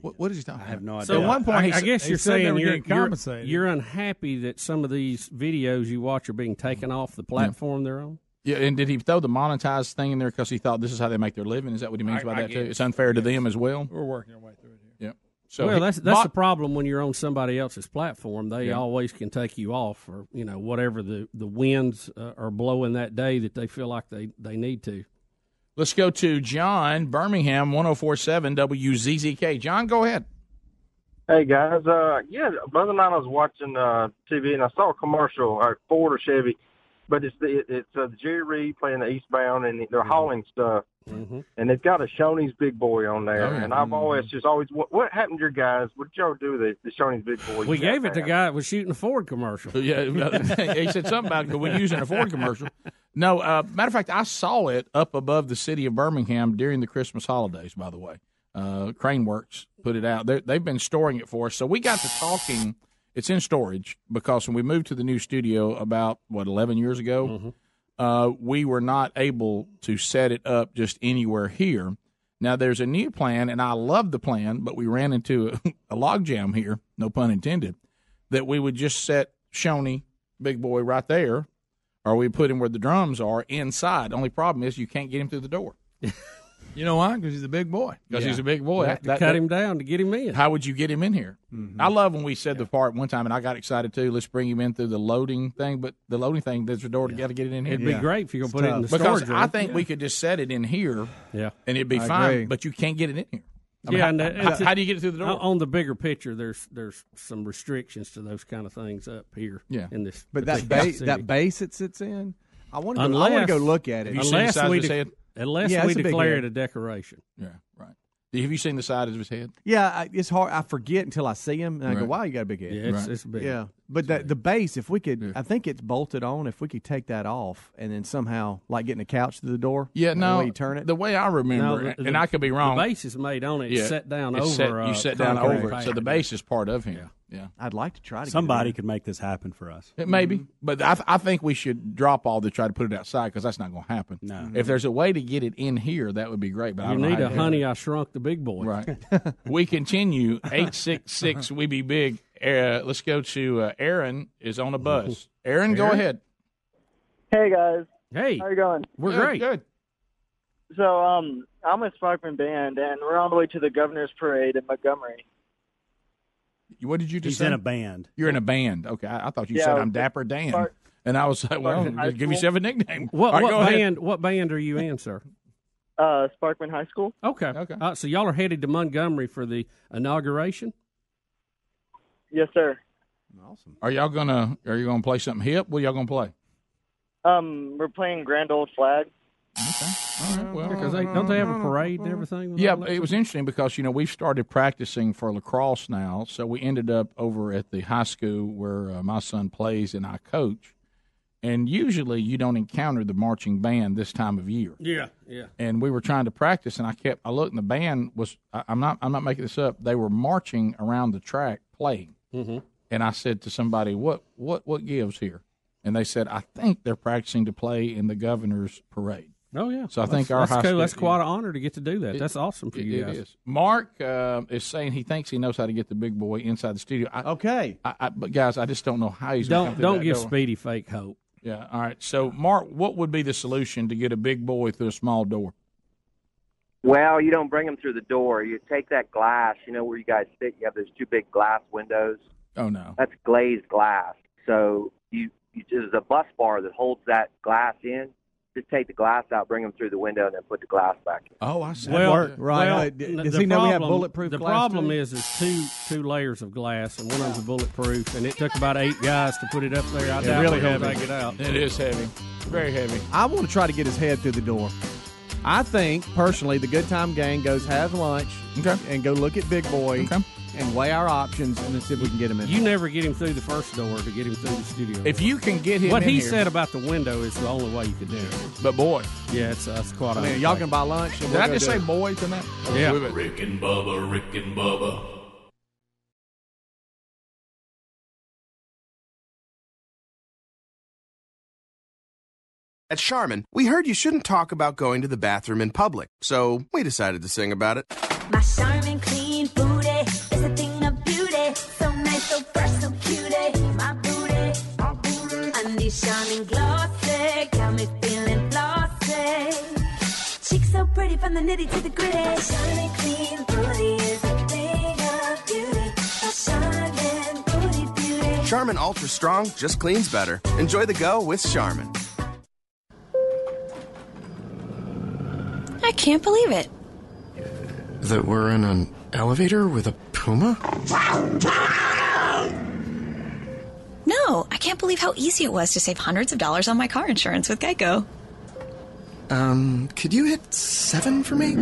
What, what is he talking about? I have no idea. So At one point, I, he I guess you're saying you're, getting you're, you're unhappy that some of these videos you watch are being taken off the platform they're on. Yeah, and did he throw the monetized thing in there because he thought this is how they make their living? Is that what he means I- by I that too? guess. It's unfair to them as well. We're working our way through it here. Yeah. So well, he- that's that's Mo- the problem when you're on somebody else's platform. They Yeah. always can take you off, or you know whatever the the winds uh, are blowing that day that they feel like they they need to. Let's go to John Birmingham, 1047 WZZK. John, go ahead. Hey guys, uh, yeah, the other night I was watching uh, TV and I saw a commercial, uh, Ford or Chevy, but it's the it's uh, Jerry Reed playing the Eastbound and they're hauling stuff, Mm-hmm. and they've got a Shoney's Big Boy on there, Oh, yeah. and I've always just always what, what happened to your guys? What did y'all do with the, the Shoney's Big Boy? We gave it to there? guy that was shooting a Ford commercial. Yeah, he said something about it. we're using a Ford commercial. No, uh, matter of fact, I saw it up above the city of Birmingham during the Christmas holidays. By the way, uh, Craneworks put it out. They're, they've been storing it for us, so we got to talking. It's in storage because when we moved to the new studio about what eleven years ago, uh, we were not able to set it up just anywhere here. Now there's a new plan, and I love the plan, but we ran into a, a logjam here, no pun intended, that we would just set Shoney, big boy, right there, or we put him where the drums are inside. Only problem is you can't get him through the door You know why? Because he's a big boy. because Yeah. he's a big boy. You have to That- cut that- him down to get him in. How would you get him in here? Mm-hmm. I love when we said the part one time, and I got excited too. Let's bring him in through the loading thing, but the loading thing, there's a door to got to get it in here. It'd be great if you could put it in the because storage I room. think we could just set it in here, Yeah. and it'd be I fine. agree. But you can't get it in here. I mean, yeah, how, and how- how do you get it through the door? On the bigger picture, there's there's some restrictions to those kind of things up here. Yeah. in this. But that base, that base it sits in, I want to. Go, I want to go look at it. Have you seen the unless size we of his head? Unless Yeah, we it's a declare it a decoration. Yeah, right. Have you seen the side of his head? Yeah, I, it's hard. I forget until I see him, and I go, "Wow, you got a big head." Yeah, it's, Right. it's big. Yeah, but the the base, if we could, Yeah. I think it's bolted on. If we could take that off, and then somehow, like getting a couch to the door. Yeah, the no. way you turn it. The way I remember, No, it, the- and I could be wrong. The base is made on it. Yeah. set down It's over. set- uh, you set down over it, so the base is part of him. Yeah, I'd like to try to. Somebody get could make this happen for us. It may be, but I, I think we should drop all to try to put it outside because that's not going to happen. No. If there's a way to get it in here, that would be great. But I You don't need how a honey. I shrunk the big boy. Right. we continue. Eight six six. We be big. Uh, let's go to uh, Aaron. Is on a bus. Aaron, go ahead. Hey guys, Hey, how you going? we're Good, great. Good. So um, I'm with Sparkman Band, and we're on the way to the Governor's Parade in Montgomery. What did you just He's say? in a band. You're in a band. Okay, I, I thought you Yeah, said I'm Dapper Dan. Spark- And I was like, well, Sparkman give School. yourself a nickname. What, All right, what go ahead. band? What band are you in, sir? Uh, Sparkman High School. Okay. Okay. Uh, so y'all are headed to Montgomery for the inauguration. Yes, sir. Awesome. Are y'all gonna Are you gonna play something hip? What y'all gonna play? Um, we're playing Grand Old Flag. Well, because they don't they have a parade and everything. with Yeah, it was interesting because you know we've started practicing for lacrosse now, so we ended up over at the high school where uh, my son plays and I coach. And usually you don't encounter the marching band this time of year. Yeah, yeah. And we were trying to practice, and I kept I looked, and the band was I, I'm not I'm not making this up. They were marching around the track playing, Mm-hmm. and I said to somebody, "What what what gives here?" And they said, "I think they're practicing to play in the governor's parade." Oh yeah. So I think That's- our that's high cool. school- That's quite an honor to get to do that. That's awesome for It- you it guys. is. Mark uh, is saying he thinks he knows how to get the big boy inside the studio. I, okay, I, I, but guys, I just don't know how he's. Don't come don't that give door. Speedy fake hope. Yeah. All right. So, Mark, what would be the solution to get a big boy through a small door? Well, you don't bring them through the door. You take that glass, you know, where you guys sit. You have those two big glass windows. Oh no. That's glazed glass. So you, you there's a bus bar that holds that glass in. Just take the glass out, bring them through the window, and then put the glass back in. Oh, I see. Well, Right. well, Uh, does the he know we have problem- bulletproof The glass, problem too? is, is two two layers of glass, and one of them's bulletproof, and it took about eight guys to put it up there. I Yeah, doubt really they'll heavy. take it out. It is heavy, very heavy. I want to try to get his head through the door. I think personally, the Good Time Gang goes have lunch okay. and go look at Big Boy and weigh our options and then see if we can get him in. You never get him through the first door to get him through the studio. If you can get him what in he here- said about the window is the only way you could do it. But boy, yeah, it's uh, that's quite. I mean, y'all can buy lunch. And Did I just say it. boy tonight? Yeah. Rick and Bubba, Rick and Bubba. At Charmin, we heard you shouldn't talk about going to the bathroom in public, so we decided to sing about it. My charming the nitty to the gritty. Shining clean booty is a thing of beauty. A shining booty beauty. Charmin Ultra Strong just cleans better. Enjoy the go with Charmin. I can't believe it. That we're in an elevator with a puma? No, I can't believe how easy it was to save hundreds of dollars on my car insurance with Geico. Um, could you hit seven for me?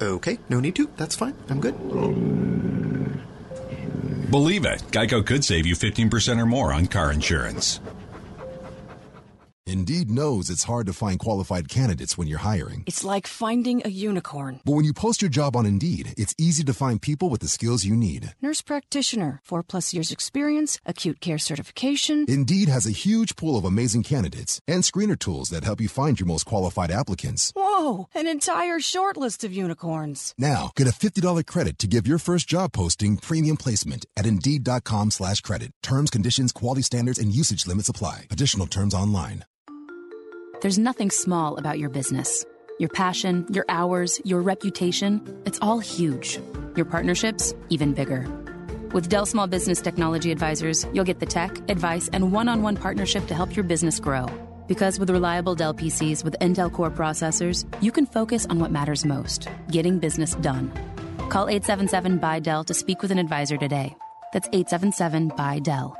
Okay, no need to. That's fine. I'm good. Believe it, Geico could save you 15% or more on car insurance. Indeed knows it's hard to find qualified candidates when you're hiring. It's like finding a unicorn. But when you post your job on Indeed, it's easy to find people with the skills you need. Nurse practitioner, four plus years experience, acute care certification. Indeed has a huge pool of amazing candidates and screener tools that help you find your most qualified applicants. Whoa, an entire short list of unicorns. Now, get a $50 credit to give your first job posting premium placement at Indeed.com slash credit. Terms, conditions, quality standards, and usage limits apply. Additional terms online. There's nothing small about your business. Your passion, your hours, your reputation, it's all huge. Your partnerships, even bigger. With Dell Small Business Technology Advisors, you'll get the tech, advice, and one on one partnership to help your business grow. Because with reliable Dell PCs with Intel Core processors, you can focus on what matters most getting business done. Call 877 by Dell to speak with an advisor today. That's 877 by Dell.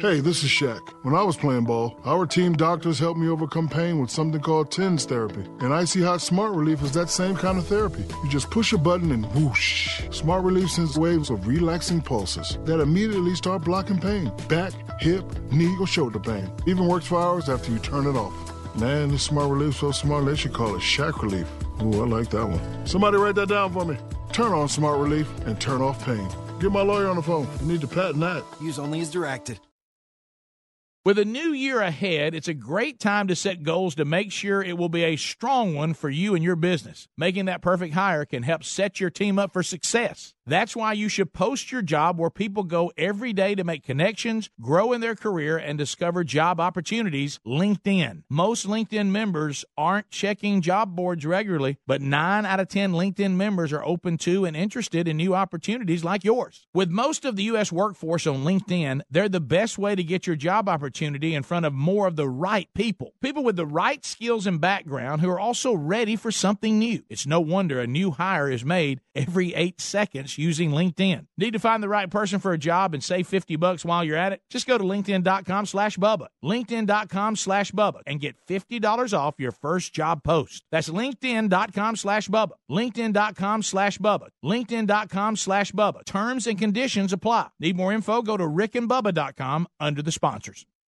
Hey, this is Shaq. When I was playing ball, our team doctors helped me overcome pain with something called TENS therapy. And Icy Hot Smart Relief is that same kind of therapy. You just push a button and whoosh. Smart Relief sends waves of relaxing pulses that immediately start blocking pain. Back, hip, knee, or shoulder pain. Even works for hours after you turn it off. Man, this Smart Relief so smart they should call it Shaq Relief. Ooh, I like that one. Somebody write that down for me. Turn on Smart Relief and turn off pain. Get my lawyer on the phone. You need to patent that. Use only as directed. With a new year ahead, it's a great time to set goals to make sure it will be a strong one for you and your business. Making that perfect hire can help set your team up for success. That's why you should post your job where people go every day to make connections, grow in their career, and discover job opportunities. LinkedIn. Most LinkedIn members aren't checking job boards regularly, but 9 out of 10 LinkedIn members are open to and interested in new opportunities like yours. With most of the U.S. workforce on LinkedIn, they're the best way to get your job opportunity in front of more of the right people. People with the right skills and background who are also ready for something new. It's no wonder a new hire is made every eight seconds using LinkedIn. Need to find the right person for a job and save 50 bucks while you're at it? Just go to LinkedIn.com slash Bubba. LinkedIn.com slash Bubba and get $50 off your first job post. That's LinkedIn.com slash Bubba. LinkedIn.com slash Bubba. LinkedIn.com slash Bubba. Terms and conditions apply. Need more info? Go to rickandbubba.com under the sponsors.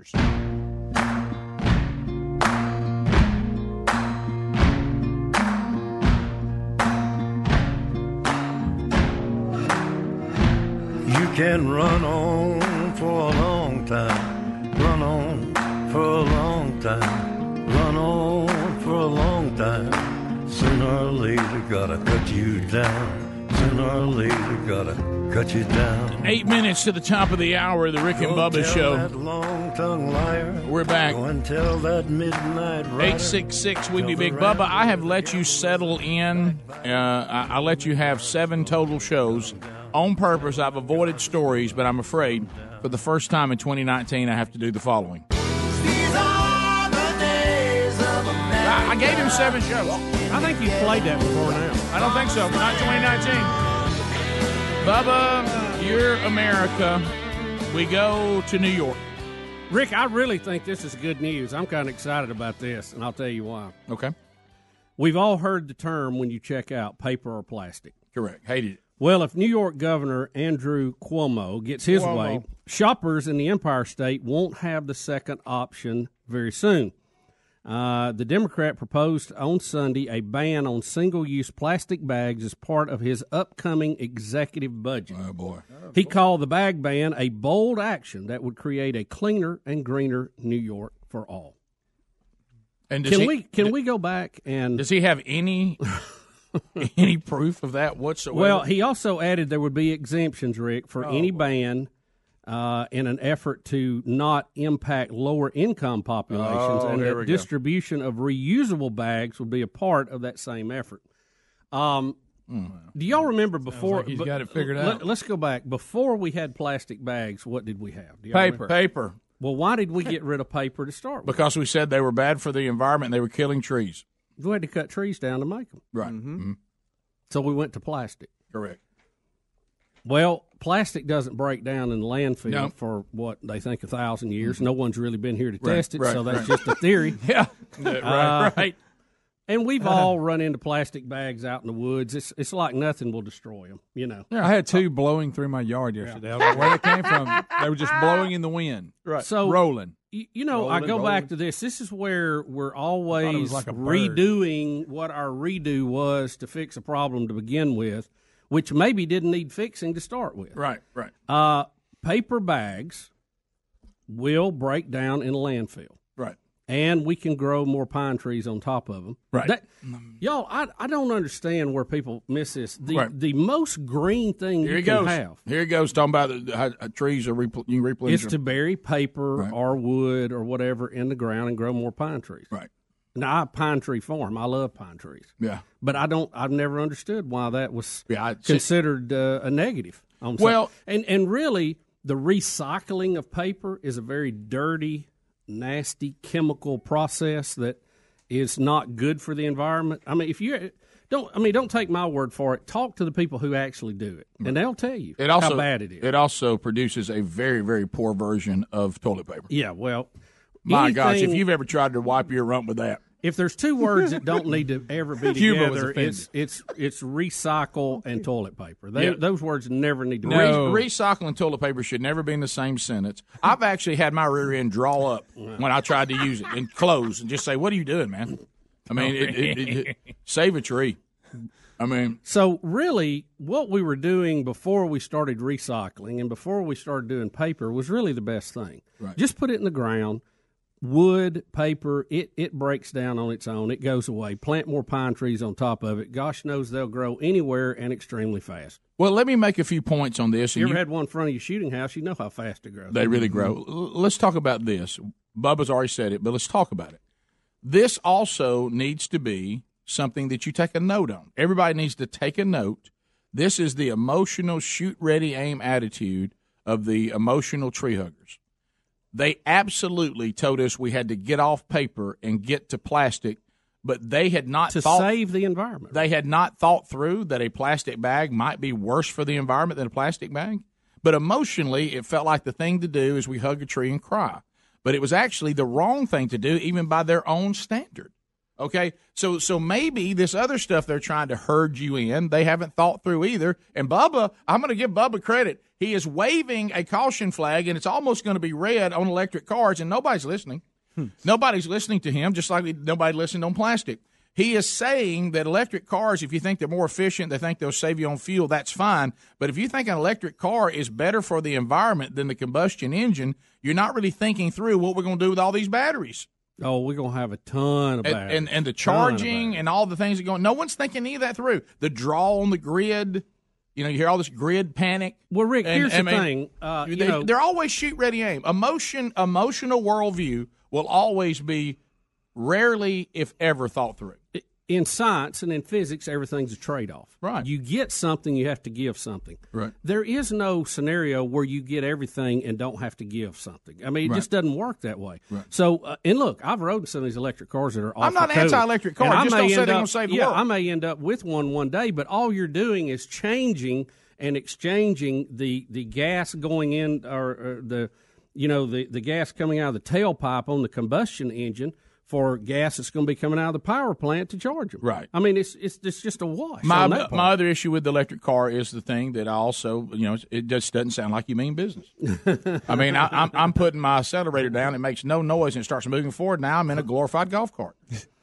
You can run on for a long time, run on for a long time, run on for a long time. Sooner or later, gotta cut you down. Sooner or later, gotta cut you down. Eight minutes to the top of the hour of the Rick and Go Bubba tell Show. That long-tongued liar. We're back. Go and tell that midnight 866 We Be Big Bubba. I have let you settle in. Uh, I, I let you have seven total shows on purpose. I've avoided stories, but I'm afraid for the first time in 2019, I have to do the following. I, I gave him seven shows. I think you played that before now. I don't think so. Not 2019. Bubba, you're America. We go to New York. Rick, I really think this is good news. I'm kind of excited about this, and I'll tell you why. Okay. We've all heard the term when you check out paper or plastic. Correct. Hated it. Well, if New York Governor Andrew Cuomo gets his Cuomo. way, shoppers in the Empire State won't have the second option very soon. Uh, the Democrat proposed on Sunday a ban on single use plastic bags as part of his upcoming executive budget. Oh, boy. He called the bag ban a bold action that would create a cleaner and greener New York for all. And can he- we can we go back and Does he have any any proof of that whatsoever? Well, he also added there would be exemptions, Rick, for Oh, any ban uh, in an effort to not impact lower income populations, Oh, and the that we go. distribution of reusable bags would be a part of that same effort. Um, Do y'all remember before? like he's but- got it figured let- out. Let's go back. Before we had plastic bags, what did we have? Paper. remember? Paper. Well, why did we get rid of paper to start with? because we said they were bad for the environment. They were killing trees. We had to cut trees down to make them. Right. Mhm. So we went to plastic. Correct. Well, plastic doesn't break down in the landfill No. for what they think a thousand years. Mm-hmm. No one's really been here to Right, test it, right, so that's right. just a theory. Yeah. Yeah, right, Uh, right. And we've uh-huh. all run into plastic bags out in the woods. It's it's like nothing will destroy them. You know. I had two uh, blowing through my yard yesterday. I don't know where they came from. They were just blowing in the wind. Right. So rolling. You, you know, I go rolling. back to this. This is where we're always like redoing what our redo was to fix a problem to begin with, which maybe didn't need fixing to start with. Right. Right. Uh, paper bags will break down in a landfill. Right. and we can grow more pine trees on top of them. Right. That, y'all, I, I don't understand where people miss this. The Right. the most green thing Here you can goes. have Here he goes talking about the, how, how trees are repl- you replenish is them. to bury paper or wood or whatever in the ground and grow more pine trees. Right. Now, I have pine tree farm. I love pine trees. Yeah. But I don't. I've never understood why that was Yeah, I- considered uh, a negative. on some- Well- and and really, the recycling of paper is a very dirty, nasty chemical process that is not good for the environment. I mean, if you don't, I mean, don't take my word for it. Talk to the people who actually do it, and they'll tell you It also how bad it is. It also produces a very very poor version of toilet paper. Yeah, well, My gosh, if you've ever tried to wipe your rump with that, if there's two words that don't need to ever be together, it's it's it's recycle and toilet paper. They, Yeah. Those words never need to be Re- recycling toilet paper should never be in the same sentence. I've actually had my rear end draw up when I tried to use it and close and just say, "What are you doing, man?" I mean, it, it, it, it- save a tree. I mean, So really, what we were doing before we started recycling and before we started doing paper was really the best thing. Right. Just put it in the ground. Wood, paper, it, it breaks down on its own. It goes away. Plant more pine trees on top of it. Gosh knows they'll grow anywhere and extremely fast. well, let me make a few points on this. You ever you- had one in front of your shooting house? You know how fast it grows. They really grow. Mm-hmm. Let's talk about this. Bubba's already said it, but let's talk about it. This also needs to be something that you take a note on. Everybody needs to take a note. This is the emotional shoot, ready, aim attitude of the emotional tree huggers. They absolutely told us we had to get off paper and get to plastic, but they had not to thought, save the environment. they had not thought through that a plastic bag might be worse for the environment than a plastic bag. But emotionally, it felt like the thing to do is we hug a tree and cry. But it was actually the wrong thing to do, even by their own standard. Okay, so so maybe this other stuff they're trying to herd you in, they haven't thought through either. And Bubba, I'm going to give Bubba credit. He is waving a caution flag, and it's almost going to be red on electric cars, and nobody's listening. Hmm. Nobody's listening to him, just like nobody listened on plastic. He is saying that electric cars, if you think they're more efficient, they think they'll save you on fuel, that's fine. But if you think an electric car is better for the environment than the combustion engine, you're not really thinking through what we're going to do with all these batteries. Oh, we're gonna have a ton of And, and, and the charging and all the things that go. No one's thinking any of that through. The draw on the grid, you know, you hear all this grid panic. Well, Rick, And- here's I the mean, thing. Uh, you they, know, they're always shoot ready aim. Emotion, emotional worldview will always be rarely, if ever, thought through. In science and in physics, everything's a trade off. Right. You get something, you have to give something. Right. There is no scenario where you get everything and don't have to give something. I mean, it Right. just doesn't work that way. Right. So, uh, and look, I've rode in some of these electric cars that are. I'm not anti-electric car. I Just don't say they're up- gonna save the yeah, world. I may end up with one one day, but all you're doing is changing and exchanging the the gas going in or, or the you know the the gas coming out of the tailpipe on the combustion engine for gas that's going to be coming out of the power plant to charge them. Right. I mean, it's it's, it's just a wash. My on that part. my other issue with the electric car is the thing that I also you know it just doesn't sound like you mean business. I mean I, I'm I'm putting my accelerator down, it makes no noise and it starts moving forward. Now I'm in a glorified golf cart.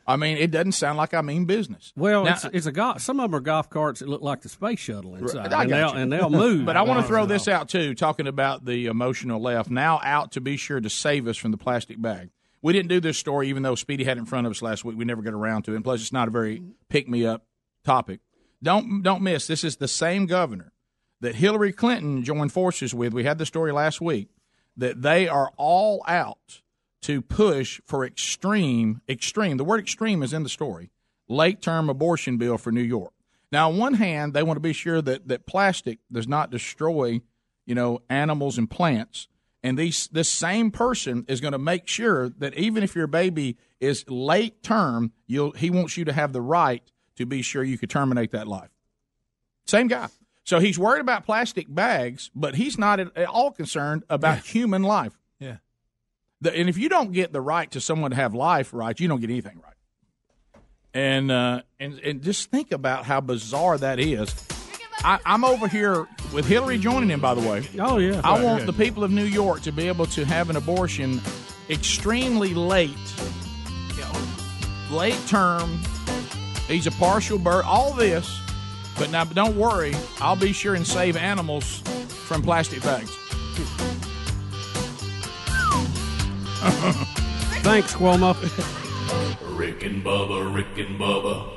I mean it doesn't sound like I mean business. Well, Now- it's, it's a golf. Some of them are golf carts that look like the space shuttle inside, and, they'll, and they'll move. But I want to throw this out too, talking about the emotional left. Now out to be sure to save us from the plastic bag. We didn't do this story, even though Speedy had it in front of us last week. We never got around to it. And plus, it's not a very pick me up topic. Don't don't miss. This is the same governor that Hillary Clinton joined forces with. We had the story last week that they are all out to push for extreme extreme. The word extreme is in the story. Late term abortion bill for New York. Now, on one hand, they want to be sure that, that plastic does not destroy, you know, animals and plants. And these this same person is going to make sure that even if your baby is late term, you'll he wants you to have the right to be sure you could terminate that life. Same guy. So he's worried about plastic bags, but he's not at all concerned about human life. Yeah. The, and if you don't get the right to someone to have life right, you don't get anything right. And uh, and and just think about how bizarre that is. I, I'm over here with Hillary joining him. By the way, oh yeah, I Right, want yeah. the people of New York to be able to have an abortion extremely late, you know, late term. He's a partial birth. All this, but now don't worry. I'll be sure and save animals from plastic bags. Thanks, Cuomo. Rick and Bubba, Rick and Bubba.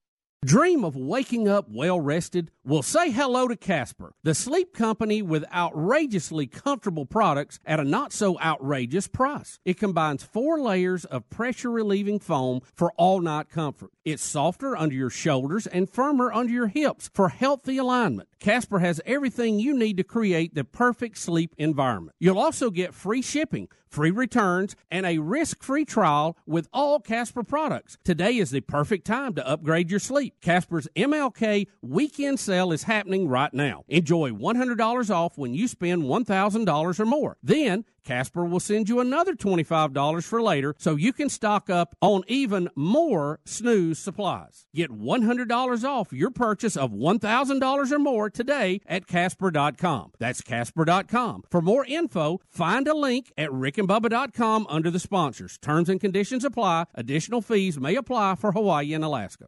Dream of waking up well rested? Well, say hello to Casper, the sleep company with outrageously comfortable products at a not so outrageous price. It combines four layers of pressure relieving foam for all night comfort. It's softer under your shoulders and firmer under your hips for healthy alignment. Casper has everything you need to create the perfect sleep environment. You'll also get free shipping, free returns, and a risk free trial with all Casper products. Today is the perfect time to upgrade your sleep. Casper's MLK weekend sale is happening right now. Enjoy $100 off when you spend $1,000 or more. Then, Casper will send you another $25 for later so you can stock up on even more snooze supplies. Get $100 off your purchase of $1,000 or more today at Casper.com. That's Casper.com. For more info, find a link at rickandbubba.com under the sponsors. Terms and conditions apply. Additional fees may apply for Hawaii and Alaska.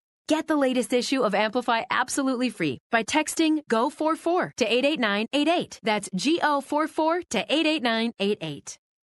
Get the latest issue of Amplify absolutely free by texting GO44 to 88988. That's GO44 to 88988.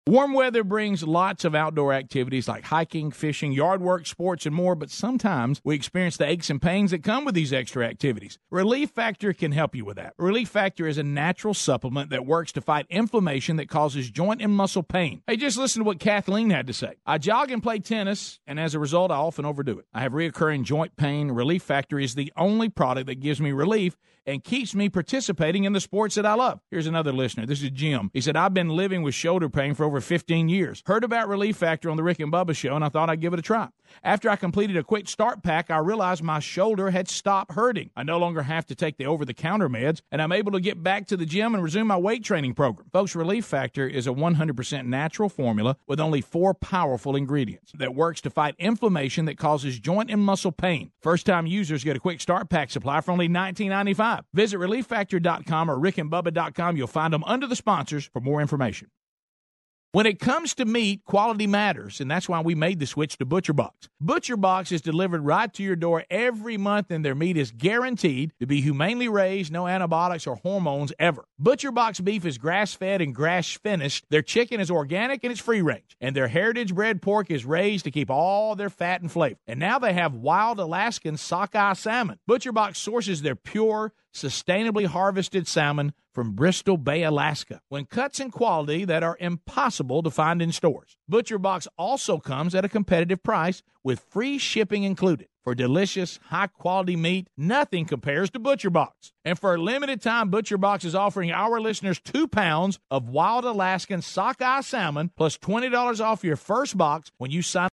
Warm weather brings lots of outdoor activities like hiking, fishing, yard work, sports, and more, but sometimes we experience the aches and pains that come with these extra activities. Relief Factor can help you with that. Relief Factor is a natural supplement that works to fight inflammation that causes joint and muscle pain. Hey, just listen to what Kathleen had to say. I jog and play tennis, and as a result, I often overdo it. I have reoccurring joint pain. Relief Factor is the only product that gives me relief and keeps me participating in the sports that I love. Here's another listener. This is Jim. He said, I've been living with shoulder pain for over over 15 years. Heard about Relief Factor on the Rick and Bubba show, and I thought I'd give it a try. After I completed a quick start pack, I realized my shoulder had stopped hurting. I no longer have to take the over the counter meds, and I'm able to get back to the gym and resume my weight training program. Folks, Relief Factor is a 100% natural formula with only four powerful ingredients that works to fight inflammation that causes joint and muscle pain. First time users get a quick start pack supply for only $19.95. Visit relieffactor.com or rickandbubba.com. You'll find them under the sponsors for more information. When it comes to meat, quality matters, and that's why we made the switch to ButcherBox. ButcherBox is delivered right to your door every month, and their meat is guaranteed to be humanely raised, no antibiotics or hormones ever. ButcherBox beef is grass fed and grass finished. Their chicken is organic and it's free range, and their heritage bred pork is raised to keep all their fat and flavor. And now they have wild Alaskan sockeye salmon. ButcherBox sources their pure, sustainably harvested salmon from Bristol Bay, Alaska, when cuts and quality that are impossible to find in stores. ButcherBox also comes at a competitive price with free shipping included. For delicious, high quality meat, nothing compares to ButcherBox. And for a limited time, ButcherBox is offering our listeners two pounds of wild Alaskan sockeye salmon plus $20 off your first box when you sign